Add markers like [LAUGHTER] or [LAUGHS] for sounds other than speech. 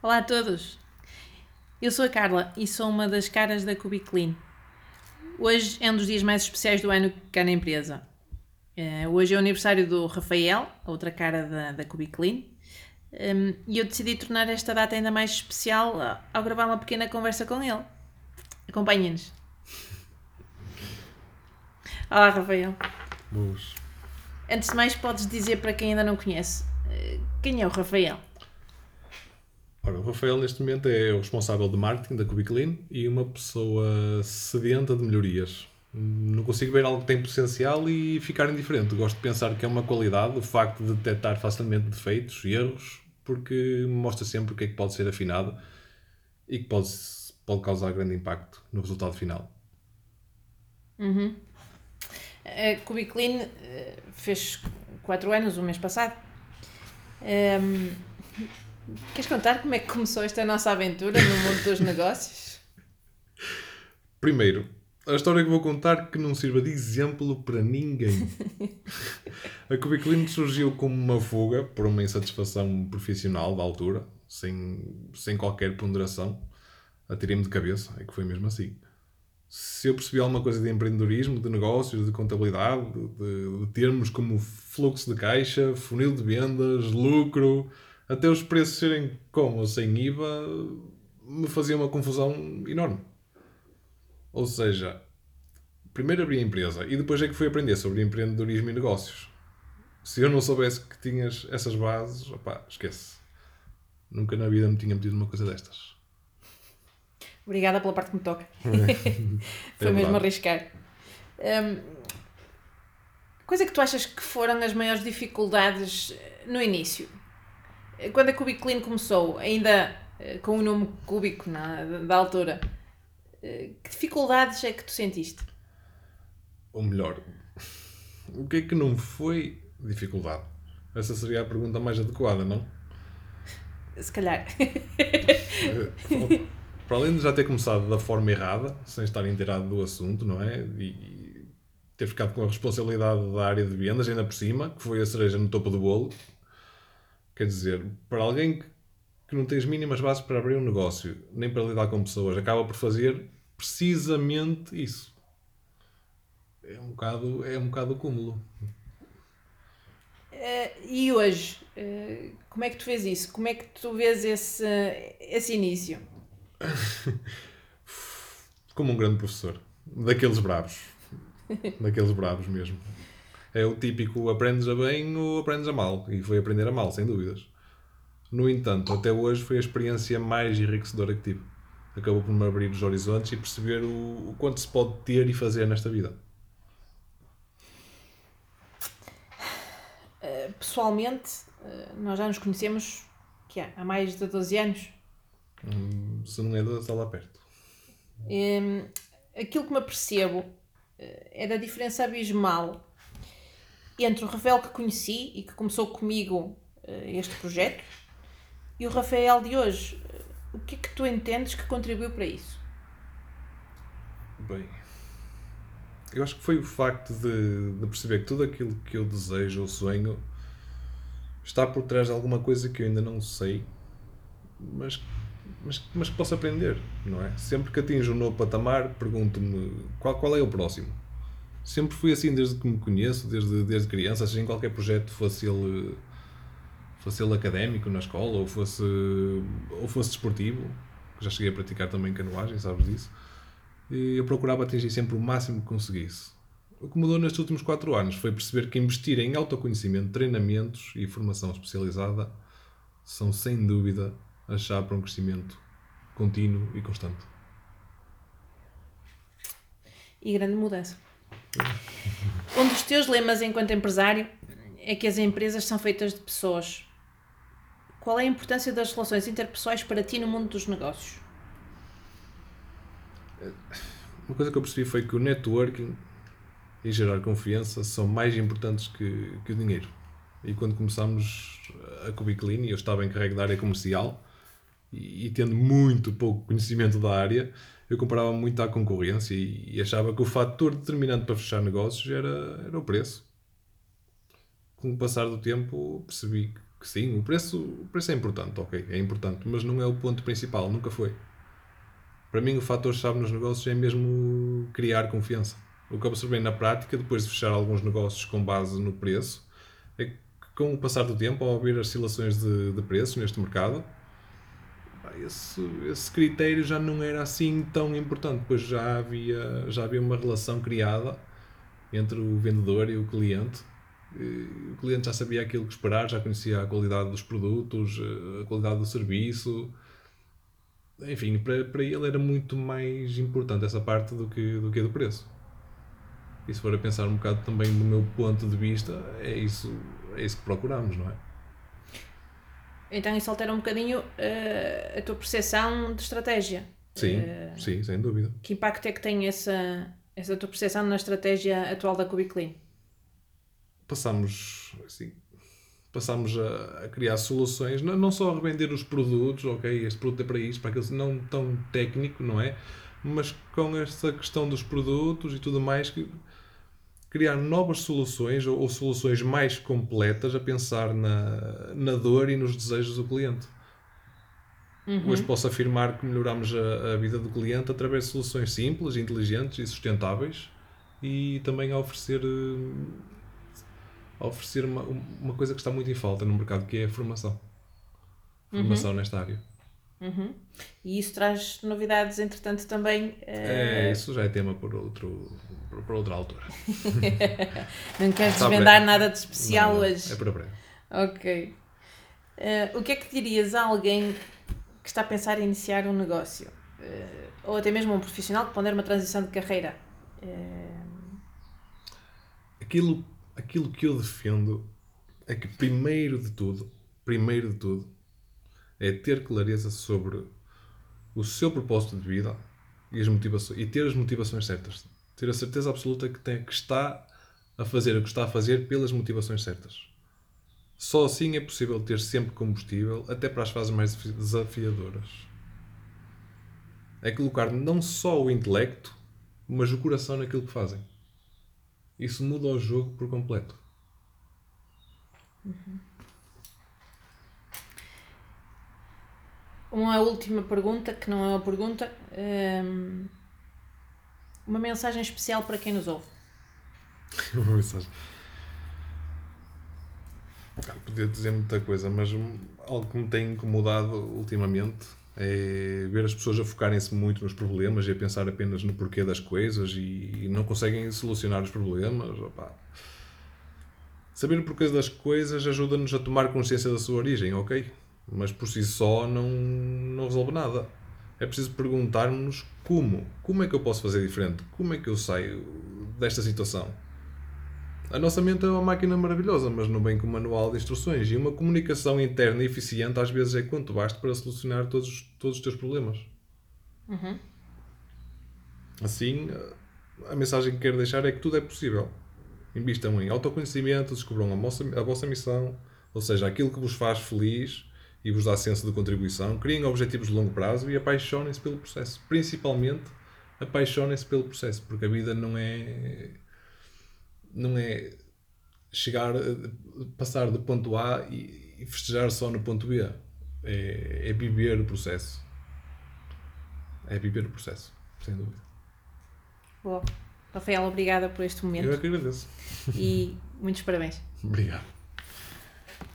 Olá a todos! Eu sou a Carla e sou uma das caras da Cubiclean. Hoje é um dos dias mais especiais do ano cá na empresa. Uh, hoje é o aniversário do Rafael, a outra cara da, da Cubiclean, um, e eu decidi tornar esta data ainda mais especial ao gravar uma pequena conversa com ele. Acompanhem-nos. Olá, Rafael. Boas. Antes de mais, podes dizer para quem ainda não conhece, uh, quem é o Rafael? Ora, o Rafael neste momento é o responsável de marketing da Cubiclean e uma pessoa sedenta de melhorias. Não consigo ver algo que tem potencial e ficar indiferente. Gosto de pensar que é uma qualidade o facto de detectar facilmente defeitos e erros, porque mostra sempre o que é que pode ser afinado e que pode, pode causar grande impacto no resultado final. Uhum. A Cubiclean eh, fez 4 anos, o mês passado. Um, Queres contar como é que começou esta nossa aventura no mundo dos negócios? Primeiro, a história que vou contar que não sirva de exemplo para ninguém. [LAUGHS] a Cubiclean surgiu como uma fuga por uma insatisfação profissional da altura, sem, sem qualquer ponderação. Atirei-me de cabeça, é que foi mesmo assim. Se eu percebi alguma coisa de empreendedorismo, de negócios, de contabilidade, de, de termos como fluxo de caixa, funil de vendas, lucro, até os preços serem com ou sem IVA, me fazia uma confusão enorme. Ou seja, primeiro abri a empresa e depois é que fui aprender sobre empreendedorismo e negócios. Se eu não soubesse que tinhas essas bases, opá, esquece. Nunca na vida me tinha metido numa coisa destas. Obrigada pela parte que me toca. [LAUGHS] [LAUGHS] Foi é mesmo arriscar. Um, coisa que tu achas que foram as maiores dificuldades no início? Quando a Cubic Clean começou, ainda eh, com o nome cúbico na, da altura, eh, que dificuldades é que tu sentiste? Ou melhor, o que é que não foi dificuldade? Essa seria a pergunta mais adequada, não? Se calhar. [LAUGHS] Para além de já ter começado da forma errada, sem estar inteirado do assunto, não é? E ter ficado com a responsabilidade da área de vendas ainda por cima, que foi a cereja no topo do bolo, Quer dizer, para alguém que não tem as mínimas bases para abrir um negócio, nem para lidar com pessoas, acaba por fazer precisamente isso. É um bocado, é um bocado o cúmulo. Uh, e hoje, uh, como é que tu vês isso? Como é que tu vês esse, esse início? [LAUGHS] Como um grande professor. Daqueles bravos. Daqueles bravos mesmo. É o típico aprendes a bem ou aprendes a mal. E foi aprender a mal, sem dúvidas. No entanto, até hoje foi a experiência mais enriquecedora que tive. Acabou por me abrir os horizontes e perceber o, o quanto se pode ter e fazer nesta vida. Uh, pessoalmente, uh, nós já nos conhecemos que há, há mais de 12 anos. Hum, se não é 12, está lá perto. Aquilo que me apercebo uh, é da diferença abismal entre o Rafael que conheci e que começou comigo uh, este projeto e o Rafael de hoje. O que é que tu entendes que contribuiu para isso? Bem, eu acho que foi o facto de, de perceber que tudo aquilo que eu desejo ou sonho está por trás de alguma coisa que eu ainda não sei, mas, mas, mas que posso aprender, não é? Sempre que atinjo um novo patamar, pergunto-me qual, qual é o próximo sempre fui assim desde que me conheço, desde, desde criança, seja em qualquer projeto, fosse ele, fosse ele académico na escola ou fosse, ou fosse desportivo, já cheguei a praticar também canoagem, sabes disso, e eu procurava atingir sempre o máximo que conseguisse. O que mudou nestes últimos 4 anos foi perceber que investir em autoconhecimento, treinamentos e formação especializada são sem dúvida a chave para um crescimento contínuo e constante. E grande mudança. Um dos teus lemas enquanto empresário é que as empresas são feitas de pessoas. Qual é a importância das relações interpessoais para ti no mundo dos negócios? Uma coisa que eu percebi foi que o networking e gerar confiança são mais importantes que, que o dinheiro. E quando começámos a Cubiclean, eu estava encarregue da área comercial e, e tendo muito pouco conhecimento da área, eu comparava muito à concorrência e, e, achava que o fator determinante para fechar negócios era, era o preço. Com o passar do tempo percebi que sim, o preço, o preço é importante, ok, é importante, mas não é o ponto principal, nunca foi. Para mim, o fator-chave nos negócios é mesmo criar confiança. O que observei na prática, depois de fechar alguns negócios com base no preço, é que com o passar do tempo, ao as oscilações de, de preço neste mercado, esse, esse critério já não era assim tão importante, pois já havia, já havia uma relação criada entre o vendedor e o cliente o cliente já sabia aquilo que esperar, já conhecia a qualidade dos produtos, a qualidade do serviço. Enfim, para, para ele era muito mais importante essa parte do que, do que a do preço. E se for a pensar um bocado também do meu ponto de vista, é isso, é isso que procuramos, não é? Então isso altera um bocadinho uh, a tua percepção de estratégia. Sim, uh, sim, sem dúvida. Que impacto é que tem essa, essa tua percepção na estratégia atual da Cubiclean? passamos assim, passamos a, a, criar soluções, não, não só a revender os produtos, ok, este produto é para isto, para aquilo, não tão técnico, não é? Mas com essa questão dos produtos e tudo mais, que criar novas soluções ou, ou, soluções mais completas a pensar na, na dor e nos desejos do cliente. Uhum. Hoje posso afirmar que melhoramos a, a vida do cliente através de soluções simples, inteligentes e sustentáveis e também a oferecer a oferecer uma, uma coisa que está muito em falta no mercado, que é a formação. Formação uhum. nesta área. Uhum. E isso traz novidades, entretanto, também. Uh... É, isso já é tema por, outro, por outra altura. [LAUGHS] não queres desvendar nada de especial não, não. hoje? É para breve. Ok. Uh, o que é que dirias a alguém que está a pensar em iniciar um negócio? Uh, ou até mesmo um profissional que ponder uma transição de carreira? Aquilo aquilo que eu defendo é que primeiro de tudo, primeiro de tudo, é ter clareza sobre o seu propósito de vida e as motivações e ter as motivações certas. Ter a certeza absoluta que tem que está a fazer o que está a fazer pelas motivações certas. Só assim é possível ter sempre combustível até para as fases mais desafiadoras. É colocar não só o intelecto, mas o coração naquilo que fazem. Isso muda o jogo por completo. Uhum. Uma última pergunta, que não é uma pergunta. Um, uma mensagem especial para quem nos ouve. [LAUGHS] uma mensagem. Podia dizer muita coisa, mas algo que me tem incomodado ultimamente é ver as pessoas a focarem-se muito nos problemas e a pensar apenas no porquê das coisas e não conseguem solucionar os problemas. Opa. Saber o porquê das coisas ajuda-nos a tomar consciência da sua origem, ok? Mas por si só não, não resolve nada. É preciso perguntar-nos como. Como é que eu posso fazer diferente? Como é que eu saio desta situação? A nossa mente é uma máquina maravilhosa, mas não vem com um manual de instruções. E uma comunicação interna eficiente às vezes é quanto basta para solucionar todos, todos os teus problemas. Uhum. Assim, a mensagem que quero deixar é que tudo é possível. Invistam em autoconhecimento, descubram a vossa, a vossa missão, ou seja, aquilo que vos faz feliz e vos dá senso de contribuição. Criem objetivos de longo prazo e apaixonem-se pelo processo. Principalmente, apaixonem-se pelo processo, porque a vida não é não é chegar, passar do ponto A e, festejar só no ponto B. É, é viver o processo. É viver o processo, sem dúvida. Boa. Rafael, obrigada por este momento. Eu é que agradeço. E muitos parabéns. [LAUGHS] Obrigado.